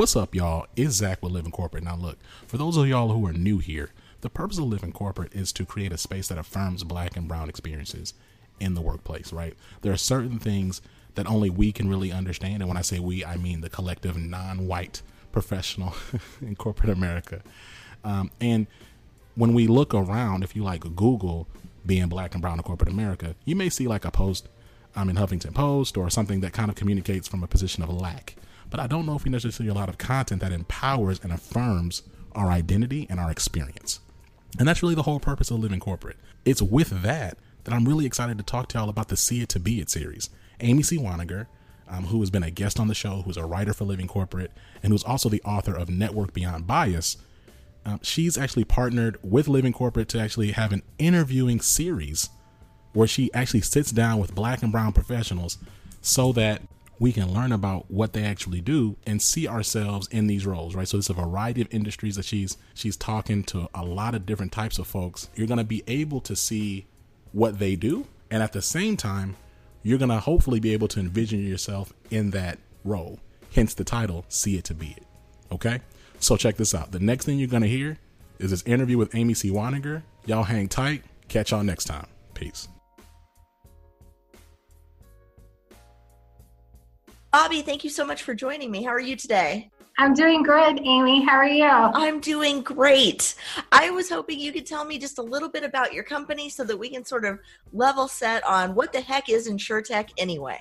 What's up, y'all? It's Zach with Living Corporate. Now, look, for those of y'all who are new here, the purpose of Living Corporate is to create a space that affirms black and brown experiences in the workplace, right? There are certain things that only we can really understand. And when I say we, I mean the collective non white professional in corporate America. Um, and when we look around, if you like Google being black and brown in corporate America, you may see like a post um, in Huffington Post or something that kind of communicates from a position of lack. But I don't know if we necessarily see a lot of content that empowers and affirms our identity and our experience. And that's really the whole purpose of living corporate. It's with that that I'm really excited to talk to y'all about the See It to Be It series. Amy C. Waninger, um, who has been a guest on the show, who's a writer for Living Corporate, and who's also the author of Network Beyond Bias, um, she's actually partnered with Living Corporate to actually have an interviewing series where she actually sits down with black and brown professionals so that we can learn about what they actually do and see ourselves in these roles, right? So it's a variety of industries that she's she's talking to a lot of different types of folks. You're going to be able to see what they do, and at the same time, you're going to hopefully be able to envision yourself in that role. Hence the title, See It to Be It. Okay? So check this out. The next thing you're going to hear is this interview with Amy C. Waninger. Y'all hang tight. Catch y'all next time. Peace. Bobby, thank you so much for joining me. How are you today? I'm doing good, Amy. How are you? I'm doing great. I was hoping you could tell me just a little bit about your company so that we can sort of level set on what the heck is InsureTech anyway.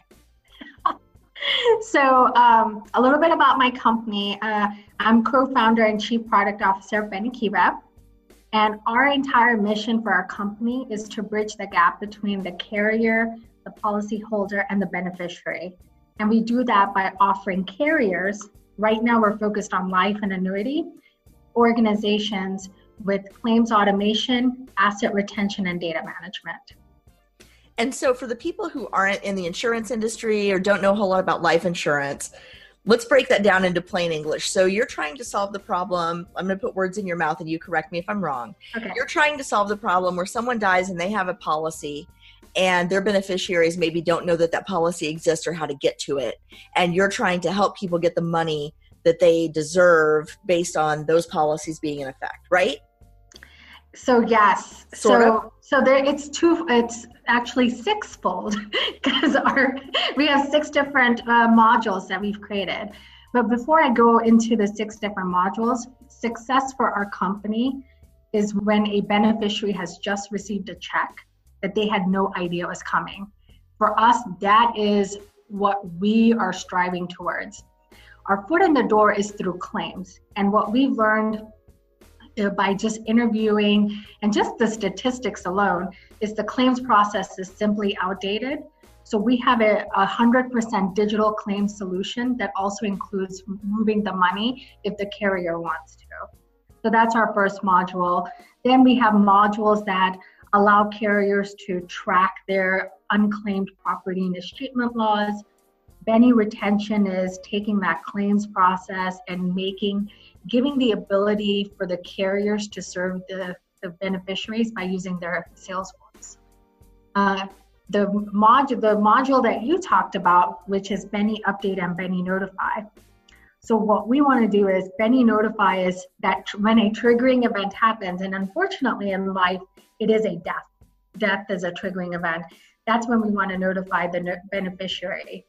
so, um, a little bit about my company. Uh, I'm co founder and chief product officer of Benekiva. And our entire mission for our company is to bridge the gap between the carrier, the policyholder, and the beneficiary. And we do that by offering carriers, right now we're focused on life and annuity, organizations with claims automation, asset retention, and data management. And so, for the people who aren't in the insurance industry or don't know a whole lot about life insurance, let's break that down into plain English. So, you're trying to solve the problem. I'm going to put words in your mouth and you correct me if I'm wrong. Okay. You're trying to solve the problem where someone dies and they have a policy and their beneficiaries maybe don't know that that policy exists or how to get to it. And you're trying to help people get the money that they deserve based on those policies being in effect right? So yes. Sort so of. so there it's two it's actually sixfold because our we have six different uh, modules that we've created. But before i go into the six different modules success for our company is when a beneficiary has just received a check that they had no idea was coming. For us, that is what we are striving towards. Our foot in the door is through claims. And what we've learned uh, by just interviewing and just the statistics alone is the claims process is simply outdated. So we have a, a 100% digital claim solution that also includes moving the money if the carrier wants to. So that's our first module. Then we have modules that allow carriers to track their unclaimed property and escheatment laws. Benny retention is taking that claims process and making, giving the ability for the carriers to serve the, the beneficiaries by using their sales force. Uh, the module, the module that you talked about, which is Benny Update and Benny Notify. So what we want to do is Benny Notify us that when a triggering event happens, and unfortunately in life, it is a death. Death is a triggering event. That's when we want to notify the beneficiary.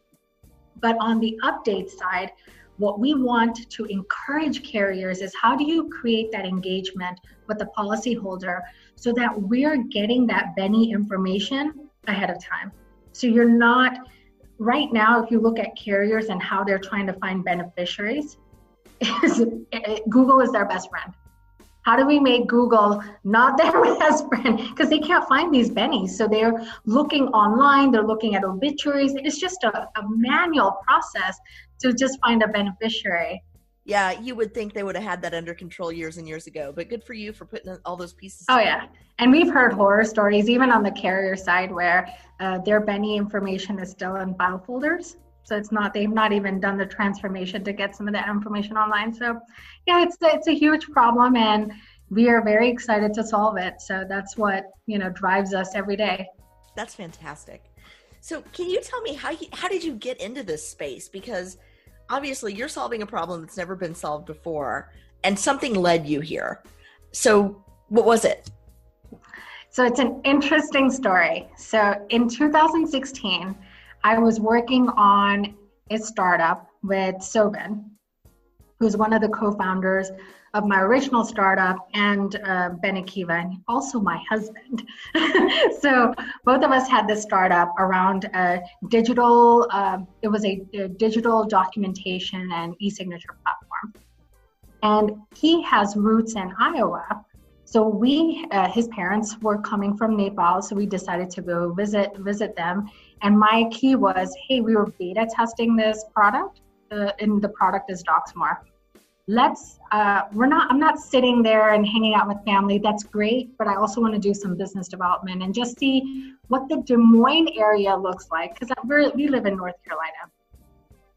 But on the update side, what we want to encourage carriers is how do you create that engagement with the policyholder so that we're getting that Benny information ahead of time. So you're not, right now, if you look at carriers and how they're trying to find beneficiaries, is, eh, Google is their best friend how do we make Google not their best friend? Because they can't find these bennies. So they're looking online, they're looking at obituaries. It's just a, a manual process to just find a beneficiary. Yeah, you would think they would have had that under control years and years ago, but good for you for putting all those pieces. Oh, together. yeah. And we've heard horror stories, even on the carrier side, where uh, their Benny information is still in file folders. So it's not they've not even done the transformation to get some of that information online. So yeah, it's it's a huge problem and we are very excited to solve it. So that's what, you know, drives us every day. That's fantastic. So can you tell me how you, how did you get into this space because obviously you're solving a problem that's never been solved before and something led you here. So, what was it? So, it's an interesting story. So, in 2016, I was working on a startup with Sovin, who's one of the co founders of my original startup and uh, Benekiva, and also my husband. so both of us had this startup around a digital. Uh, it was a, a, digital documentation and e-signature platform, and he has roots in Iowa. So we, uh, his parents were coming from Nepal, so we decided to go visit visit them. And my key was, hey, we were beta testing this product, uh, and the product is Doxmore let's uh, we're not i'm not sitting there and hanging out with family. That's great but i also want to do some business development and just see what the des moines area looks like because we live in north carolina.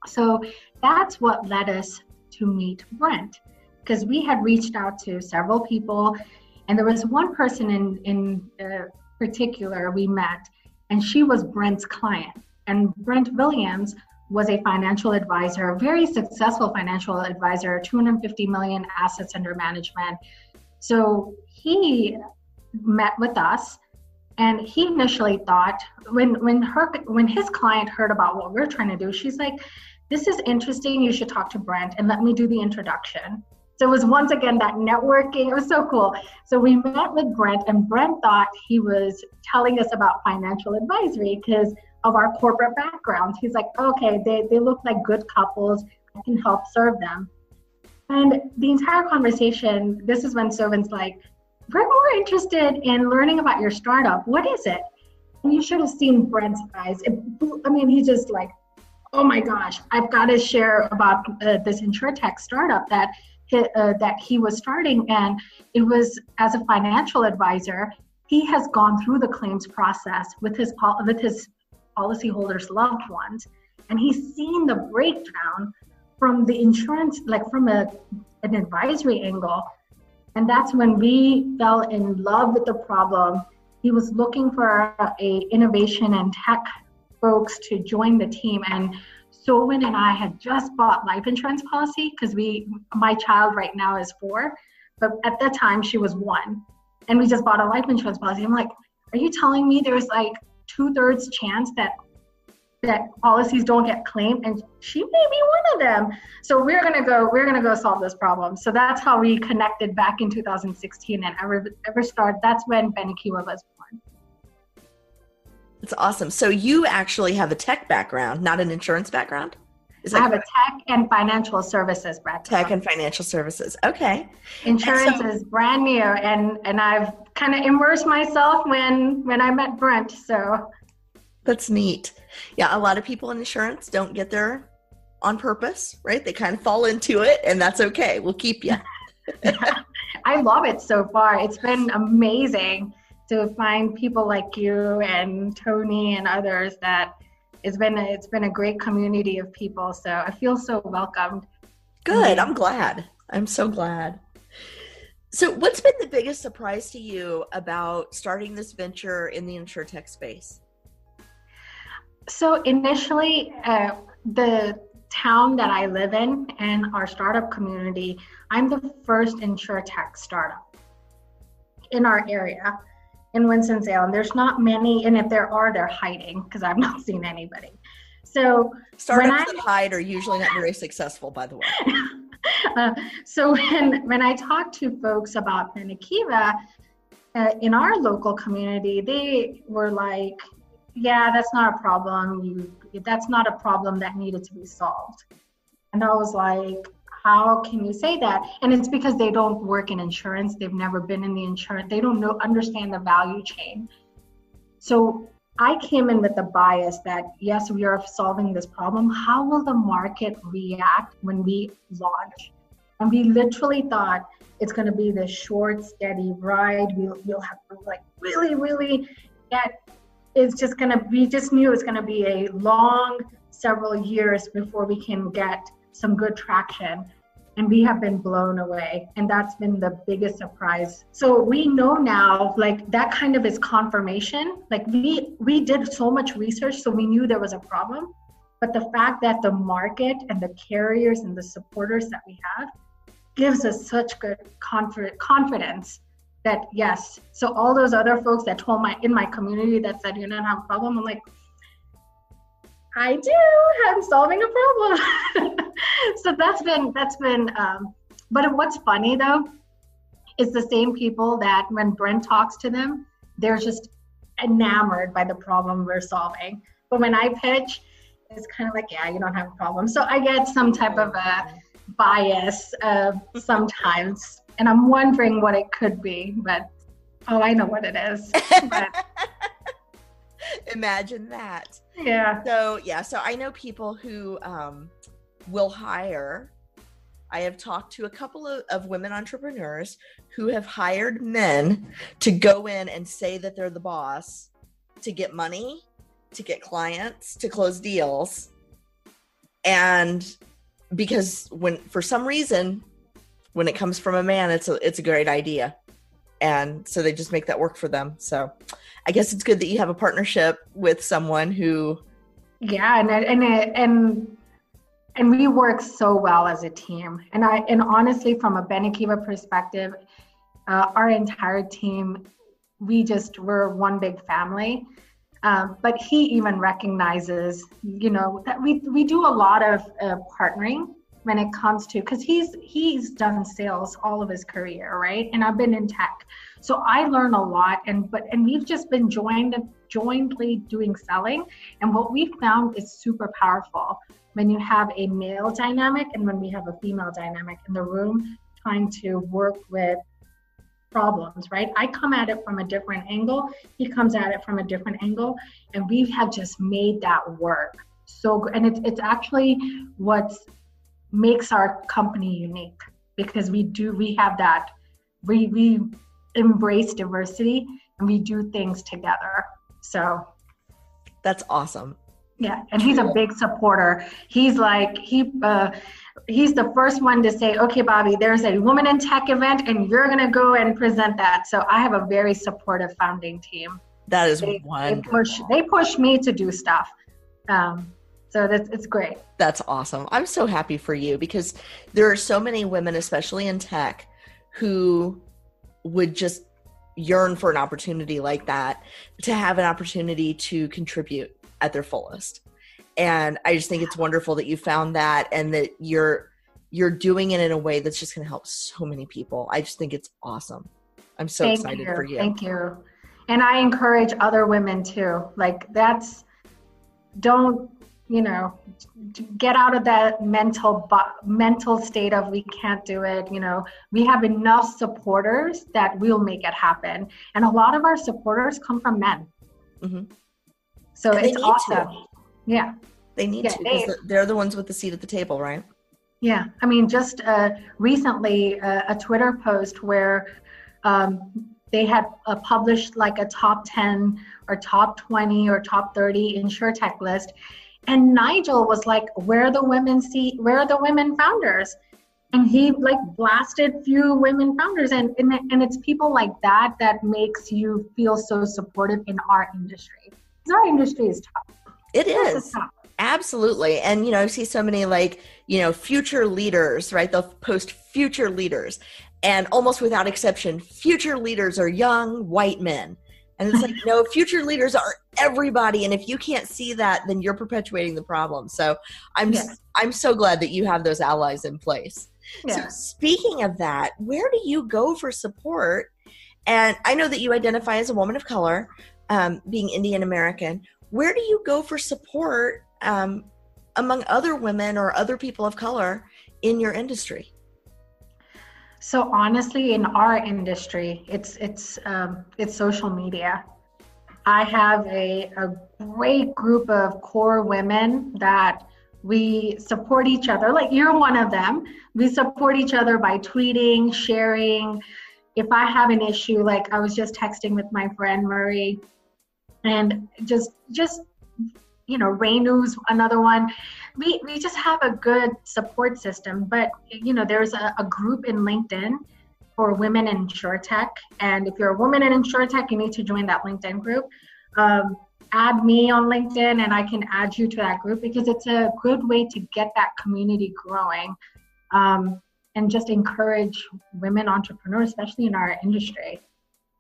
So that's what led us to meet brent because we had reached out to several people and there was one person in in uh, particular we met and she was brent's client. And brent williams was a financial advisor, a very successful financial advisor, 250 million assets under management. So he met with us and he initially thought when when her when his client heard about what we're trying to do, she's like, This is interesting, you should talk to Brent and let me do the introduction. So it was once again that networking. It was so cool. So we met with Brent, and Brent thought he was telling us about financial advisory because of our corporate backgrounds. He's like, okay, they, they look like good couples. I can help serve them. And the entire conversation, this is when Sovin's like, we're more interested in learning about your startup. What is it? And you should have seen Brent's eyes. It, I mean, he's just like, oh my gosh, I've got to share about uh, this insurtech startup that he, uh, that he was starting, and it was as a financial advisor. He has gone through the claims process with his with his policyholders' loved ones, and he's seen the breakdown from the insurance, like from a an advisory angle, and that's when we fell in love with the problem. He was looking for a innovation and tech folks to join the team, and Sovin and I had just bought life insurance policy because we, my child right now is four, but at that time she was one, and we just bought a life insurance policy. I'm like, are you telling me there's like two thirds chance that that policies don't get claimed and she may be one of them. So we're going to go we're going to go solve this problem. So that's how we connected back in 2016 and ever ever start that's when Benekiva was born. That's awesome. So you actually have a tech background not an insurance background I have correct? a tech and financial services background. Tech and financial services. Okay. Insurance so, is brand new, and and I've kind of immersed myself when when I met Brent. So that's neat. Yeah, a lot of people in insurance don't get there on purpose, right? They kind of fall into it, and that's okay. We'll keep you. I love it so far. It's been amazing to find people like you and Tony and others that it's been a, it's been a great community of people. So I feel so welcomed. Good. I'm glad. I'm so glad. So, what's been the biggest surprise to you about starting this venture in the insurtech space? So, initially, uh, the town that I live in and our startup community, I'm the first insurtech startup in our area in Winston-Salem. There's not many, and if there are, they're hiding because I've not seen anybody. So startups that hide are usually not very successful, by the way. uh, so when when I talk to folks about Ben uh, in our local community, they were like, "Yeah, that's not a problem. You, that's not a problem that needed to be solved." And I was like, how can you say that? And it's because they don't work in insurance. They've never been in the insurance. They don't know understand the value chain. So i came in with the bias that yes we are solving this problem. How will the market react when we launch? And we literally thought it's going to be this short steady ride. We'll, we'll have to like really really get it's just going to we just knew it's going to be a long several years before we can get some good traction and we have been blown away and that's been the biggest surprise so we know now like that kind of is confirmation like we we did so much research so we knew there was a problem But the fact that the market and the carriers and the supporters that we have gives us such good confidence that yes. So all those other folks that told my in my community that said you don't have a problem, I'm like, I do. I'm solving a problem. so that's been that's been. Um, but what's funny though is the same people that when Brent talks to them, they're just enamored by the problem we're solving. But when I pitch, it's kind of like, yeah, you don't have a problem. So I get some type of a bias uh, sometimes, and I'm wondering what it could be. But oh, I know what it is. But, Imagine that. Yeah. So yeah, so I know people who um, will hire. I have talked to a couple of, of women entrepreneurs who have hired men to go in and say that they're the boss to get money, to get clients, to close deals. And because when for some reason when it comes from a man it's a it's a great idea. And so they just make that work for them. So I guess it's good that you have a partnership with someone who yeah and and and and we work so well as a team. And i and honestly from a benekiva perspective uh, our entire team we just we're one big family. Um, but he even recognizes you know that we we do a lot of uh, partnering when it comes to because he's he's done sales all of his career right? And i've been in tech. So I learn a lot, and but and we've just been joined jointly doing selling, and what we found is super powerful when you have a male dynamic and when we have a female dynamic in the room trying to work with problems, right? I come at it from a different angle, he comes at it from a different angle, and we have just made that work. So, and it's, it's actually what makes our company unique because we do, we have that, we, we embrace diversity and we do things together. So that's awesome. Yeah, and he's a big supporter. He's like he uh, he's the first one to say, "Okay, Bobby, there's a woman in tech event, and you're gonna go and present that." So I have a very supportive founding team. That is they, wonderful. They push they push me to do stuff. Um, so that's it's great. That's awesome. I'm so happy for you because there are so many women, especially in tech, who would just yearn for an opportunity like that to have an opportunity to contribute at their fullest and i just think it's wonderful that you found that and that you're you're doing it in a way that's just going to help so many people i just think it's awesome i'm so thank excited you. for you thank you and i encourage other women too like that's don't you know get out of that mental mental state of we can't do it you know. We have enough supporters that we'll make it happen. And a lot of our supporters come from men. Mm-hmm. so and it's awesome. to. yeah. They need yeah, to they, they're the ones with the seat at the table right? Yeah. I mean just uh, recently uh, a twitter post where um, they had uh, published like a top 10 or top 20 or top 30 insurtech list and Nigel was like, "Where are the women see? Where are the women founders?" And he like blasted few women founders, and and, and it's people like that that makes you feel so supportive in our industry. Because our industry is tough. It is. Tough. Absolutely. And, you know, I see so many like, you know, future leaders, right? They'll post future leaders. And almost without exception, future leaders are young white men. And it's like, no, future leaders are everybody. And if you can't see that, then you're perpetuating the problem. So I'm yeah. I'm so glad that you have those allies in place. Yeah. So speaking of that, where do you go for support? And I know that you identify as a woman of color, um, being Indian American. Where do you go for support um, among other women or other people of color in your industry? So honestly, in our industry, it's it's um, it's social media. I have a, a great group of core women that we support each other. Like you're one of them. We support each other by tweeting, sharing. If I have an issue, like I was just texting with my friend Murray, and just just you know, Rainu's another one we, we just have a good support system. But, you know, there's a, a group in LinkedIn for women in tech, And if you're a woman in tech, you need to join that LinkedIn group. Um, add me on LinkedIn and I can add you to that group because it's a good way to get that community growing um, and just encourage women entrepreneurs, especially in our industry.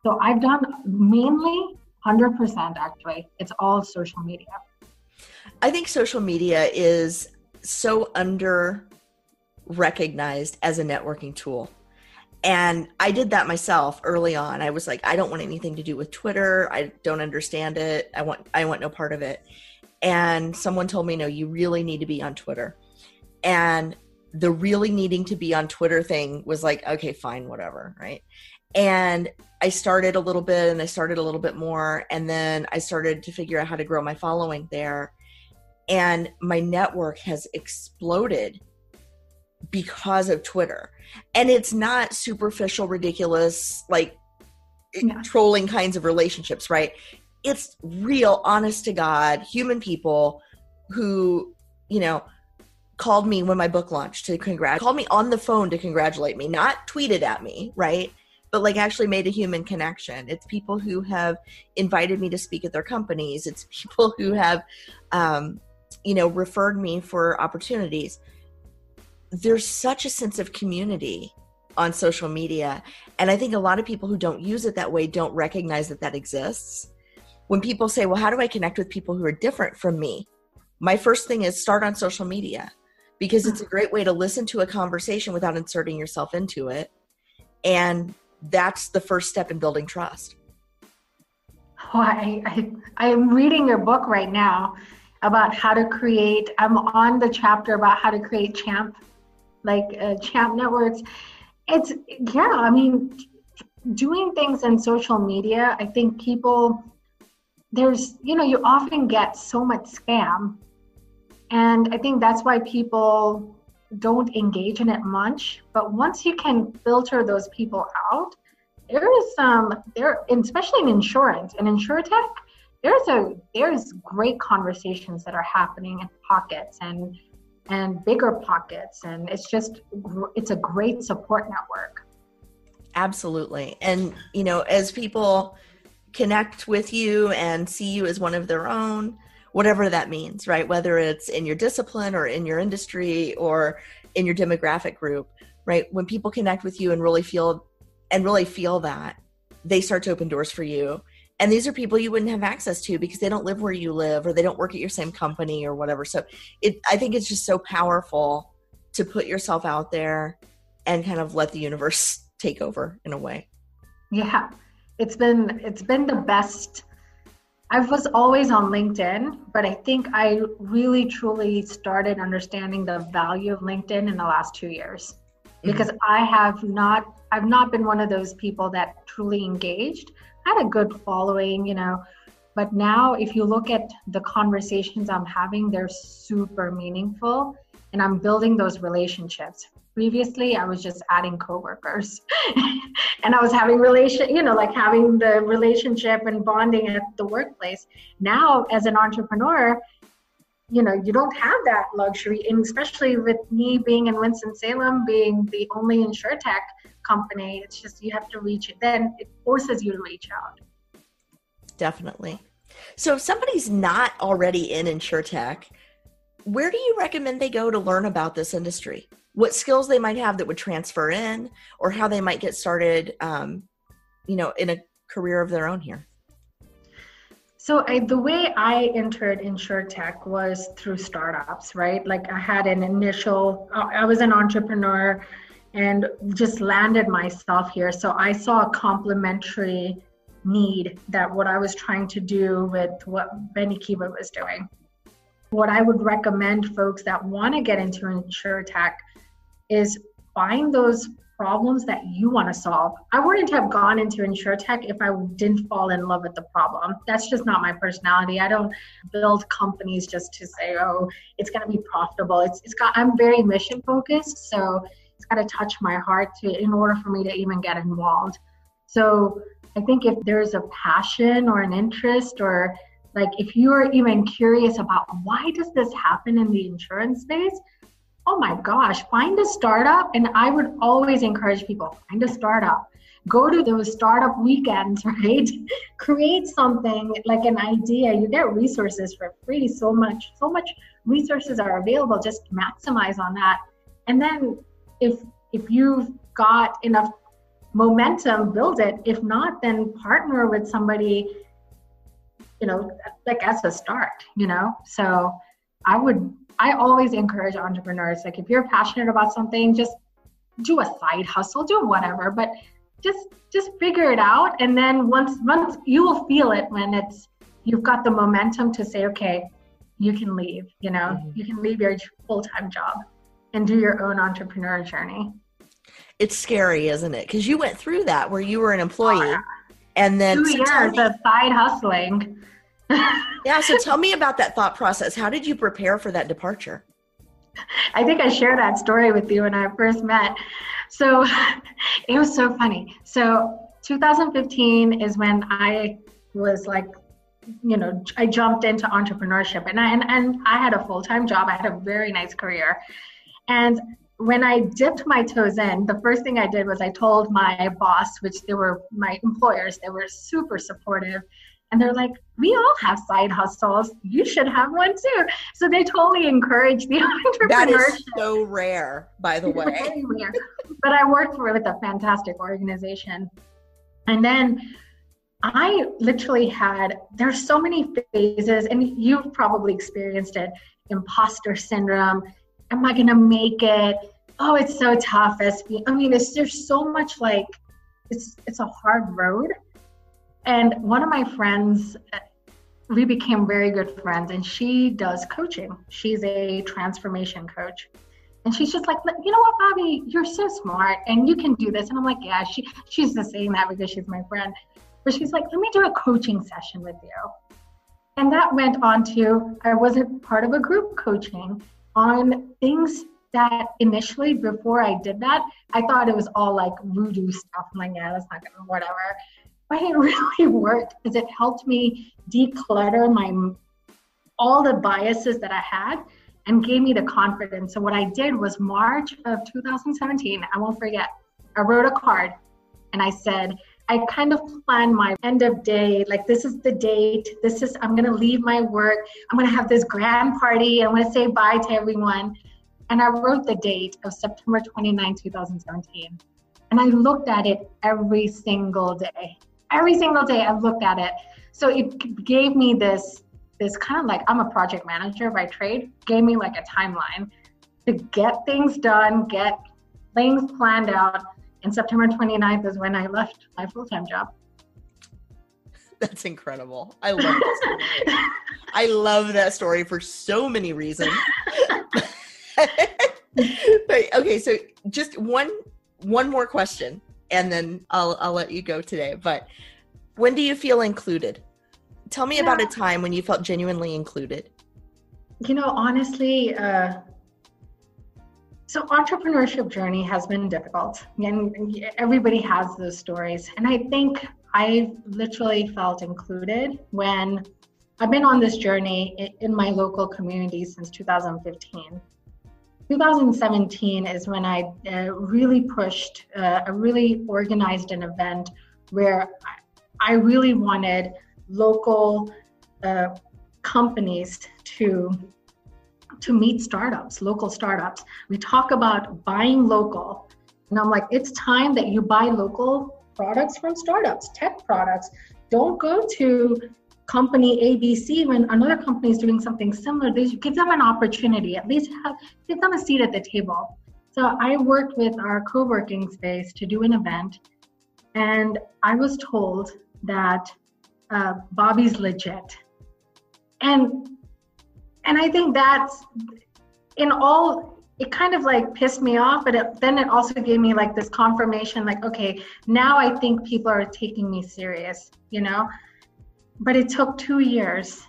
So I've done mainly 100% actually, it's all social media. I think social media is so under recognized as a networking tool and I did that myself early on. I was like, I don't want anything to do with Twitter. I don't understand it. I want I want no part of it. And someone told me, no, you really need to be on Twitter. And the really needing to be on Twitter thing was like, okay, fine, whatever, right? And I started a little bit and I started a little bit more. And then I started to figure out how to grow my following there. And my network has exploded because of Twitter. And it's not superficial, ridiculous, like eh, yeah. trolling kinds of relationships, right? It's real, honest to God, human people who, you know, called me when my book launched to congratulate, called me on the phone to congratulate me, not tweeted at me, right? But like actually made a human connection. It's people who have invited me to speak at their companies. It's people who have, um, you know, referred me for opportunities there's such a sense of community on social media and i think a lot of people who don't use it that way don't recognize that that exists when people say well how do i connect with people who are different from me my first thing is start on social media because it's a great way to listen to a conversation without inserting yourself into it and that's the first step in building trust. Oh, I, I i am reading your book right now about how to create i'm on the chapter about how to create champ like uh, champ networks. It's yeah i mean doing things in social media i think people there's you know you often get so much scam. And i think that's why people don't engage in it much but once you can filter those people out there is some um, there especially in insurance and insurtech there's a there's great conversations that are happening in pockets and and bigger pockets and it's just it's a great support network. Absolutely. And you know as people connect with you and see you as one of their own whatever that means right? Whether it's in your discipline or in your industry or in your demographic group right? When people connect with you and really feel and really feel that they start to open doors for you. And these are people you wouldn't have access to because they don't live where you live or they don't work at your same company or whatever. So it i think it's just so powerful to put yourself out there and kind of let the universe take over in a way. Yeah. It's been it's been the best i was always on linkedin but i think i really truly started understanding the value of linkedin in the last two years mm-hmm. because i have not i've not been one of those people that truly engaged I had a good following, you know. But now, if you look at the conversations I'm having, they're super meaningful and I'm building those relationships. Previously, I was just adding coworkers and I was having relation, you know, like having the relationship and bonding at the workplace. Now, as an entrepreneur, you know, you don't have that luxury, and especially with me being in Winston-Salem, being the only insurtech company. It's just you have to reach it. Then it forces you to reach out. Definitely. So if somebody's not already in insurtech, where do you recommend they go to learn about this industry? What skills they might have that would transfer in, or how they might get started, um, you know, in a career of their own here? So I, the way I entered insurtech was through startups, right? Like I had an initial, I was an entrepreneur and just landed myself here. So I saw a complementary need that what I was trying to do with what Benekiva was doing. What I would recommend folks that want to get into insurtech is find those problems that you want to solve. I wouldn't have gone into insurtech if I didn't fall in love with the problem. That's just not my personality. I don't build companies just to say, oh, it's going to be profitable. It's, it's got, I'm very mission focused. So it's got to touch my heart to in order for me to even get involved. So I think if there's a passion or an interest or like if you're even curious about why does this happen in the insurance space, oh my gosh, find a startup. And I would always encourage people find a startup go to those startup weekends, right? Create something like an idea. You get resources for free. So much, so much resources are available. Just maximize on that. And then if if you've got enough momentum, build it. If not, then partner with somebody, you know, like as a start, you know. So I would I always encourage entrepreneurs, like if you're passionate about something, just do a side hustle, do whatever, but just just figure it out. And then once once you will feel it when it's you've got the momentum to say, okay, you can leave, you know, mm-hmm. you can leave your full-time job and do your own entrepreneur journey. It's scary, isn't it? Because you went through that where you were an employee oh, yeah. and then two years of side hustling. Yeah, so tell me about that thought process. How did you prepare for that departure? I think I shared that story with you when I first met. So it was so funny. So 2015 is when I was like, you know, I jumped into entrepreneurship and I, and, and I had a full time job. I had a very nice career. And when I dipped my toes in, the first thing I did was I told my boss, which they were my employers, they were super supportive. And they're like, we all have side hustles. You should have one too. So they totally encourage the entrepreneurship. That is so rare, by the way. Very rare. but I worked for with a fantastic organization. And then I literally had, there's so many phases, and you've probably experienced it imposter syndrome. Am I going to make it? Oh, it's so tough. SB. I mean, it's, there's so much like, it's, it's a hard road and one of my friends, we became very good friends, and she does coaching. She's a transformation coach. And she's just like, you know what, Bobby, you're so smart and you can do this. And I'm like, yeah, she she's just saying that because she's my friend. But she's like, let me do a coaching session with you. And that went on to, I wasn't part of a group coaching on things that initially, before I did that, I thought it was all like voodoo stuff. I'm like, yeah, that's not gonna, whatever but it really worked because it helped me declutter my all the biases that I had and gave me the confidence. So what I did was March of 2017, I won't forget, I wrote a card and I said, I kind of planned my end of day, like this is the date, this is, I'm gonna leave my work, I'm gonna have this grand party, I'm gonna say bye to everyone. And I wrote the date of September 29, 2017. And I looked at it every single day every single day I've looked at it. So it gave me this this kind of like I'm a project manager by trade, gave me like a timeline to get things done, get things planned out. And September 29th is when I left my full-time job. That's incredible. I love that story. I love that story for so many reasons. but okay, so just one one more question and then I'll I'll let you go today. But when do you feel included? Tell me yeah. about a time when you felt genuinely included. You know, honestly, uh, so entrepreneurship journey has been difficult, and everybody has those stories. And I think I've literally felt included when I've been on this journey in my local community since 2015. 2017 is when I uh, really pushed, uh, I really organized an event where I really wanted local uh, companies to to meet startups, local startups. We talk about buying local, and I'm like, it's time that you buy local products from startups, tech products. Don't go to company ABC when another company is doing something similar. They give them an opportunity, at least have, give them a seat at the table. So I worked with our co-working space to do an event, and I was told that uh, Bobby's legit, and and I think that's in all. It kind of like pissed me off, but it, then it also gave me like this confirmation, like okay, now I think people are taking me serious, you know. But it took two years,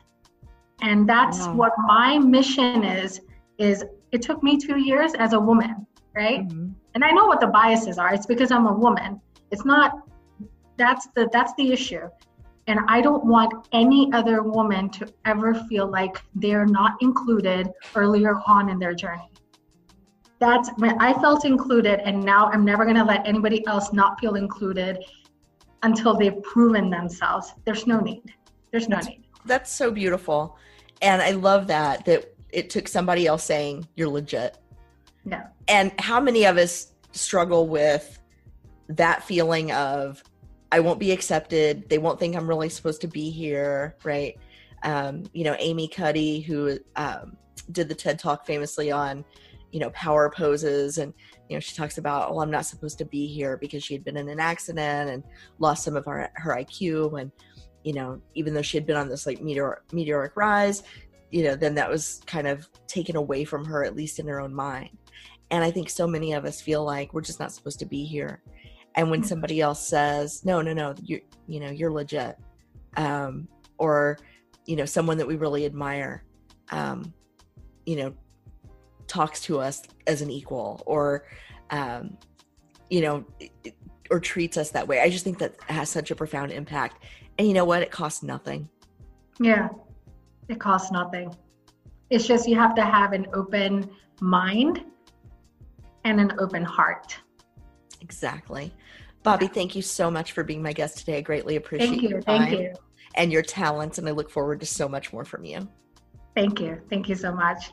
and that's wow. what my mission is. Is it took me two years as a woman, right? Mm-hmm. And I know what the biases are. It's because I'm a woman. It's not that's the that's the issue and i don't want any other woman to ever feel like they're not included earlier on in their journey that's when I felt included, and now I'm never going to let anybody else not feel included until they've proven themselves. There's no need. There's no need. That's so beautiful. And I love that that it took somebody else saying you're legit. Yeah. And how many of us struggle with that feeling of I won't be accepted. They won't think I'm really supposed to be here, right? Um, you know, Amy Cuddy, who um, did the TED Talk famously on, you know, power poses, and you know, she talks about, oh, I'm not supposed to be here because she had been in an accident and lost some of her her IQ, and you know, even though she had been on this like meteor meteoric rise, you know, then that was kind of taken away from her, at least in her own mind. And I think so many of us feel like we're just not supposed to be here. And when somebody else says no no no you you know you're legit um, or you know someone that we really admire um, you know talks to us as an equal or um, you know or treats us that way i just think that has such a profound impact and you know what it costs nothing yeah it costs nothing it's just you have to have an open mind and an open heart Exactly. bobby thank you so much for being my guest today. I greatly appreciate thank you, your time thank you. and your talents, and I look forward to so much more from you. Thank you. Thank you so much.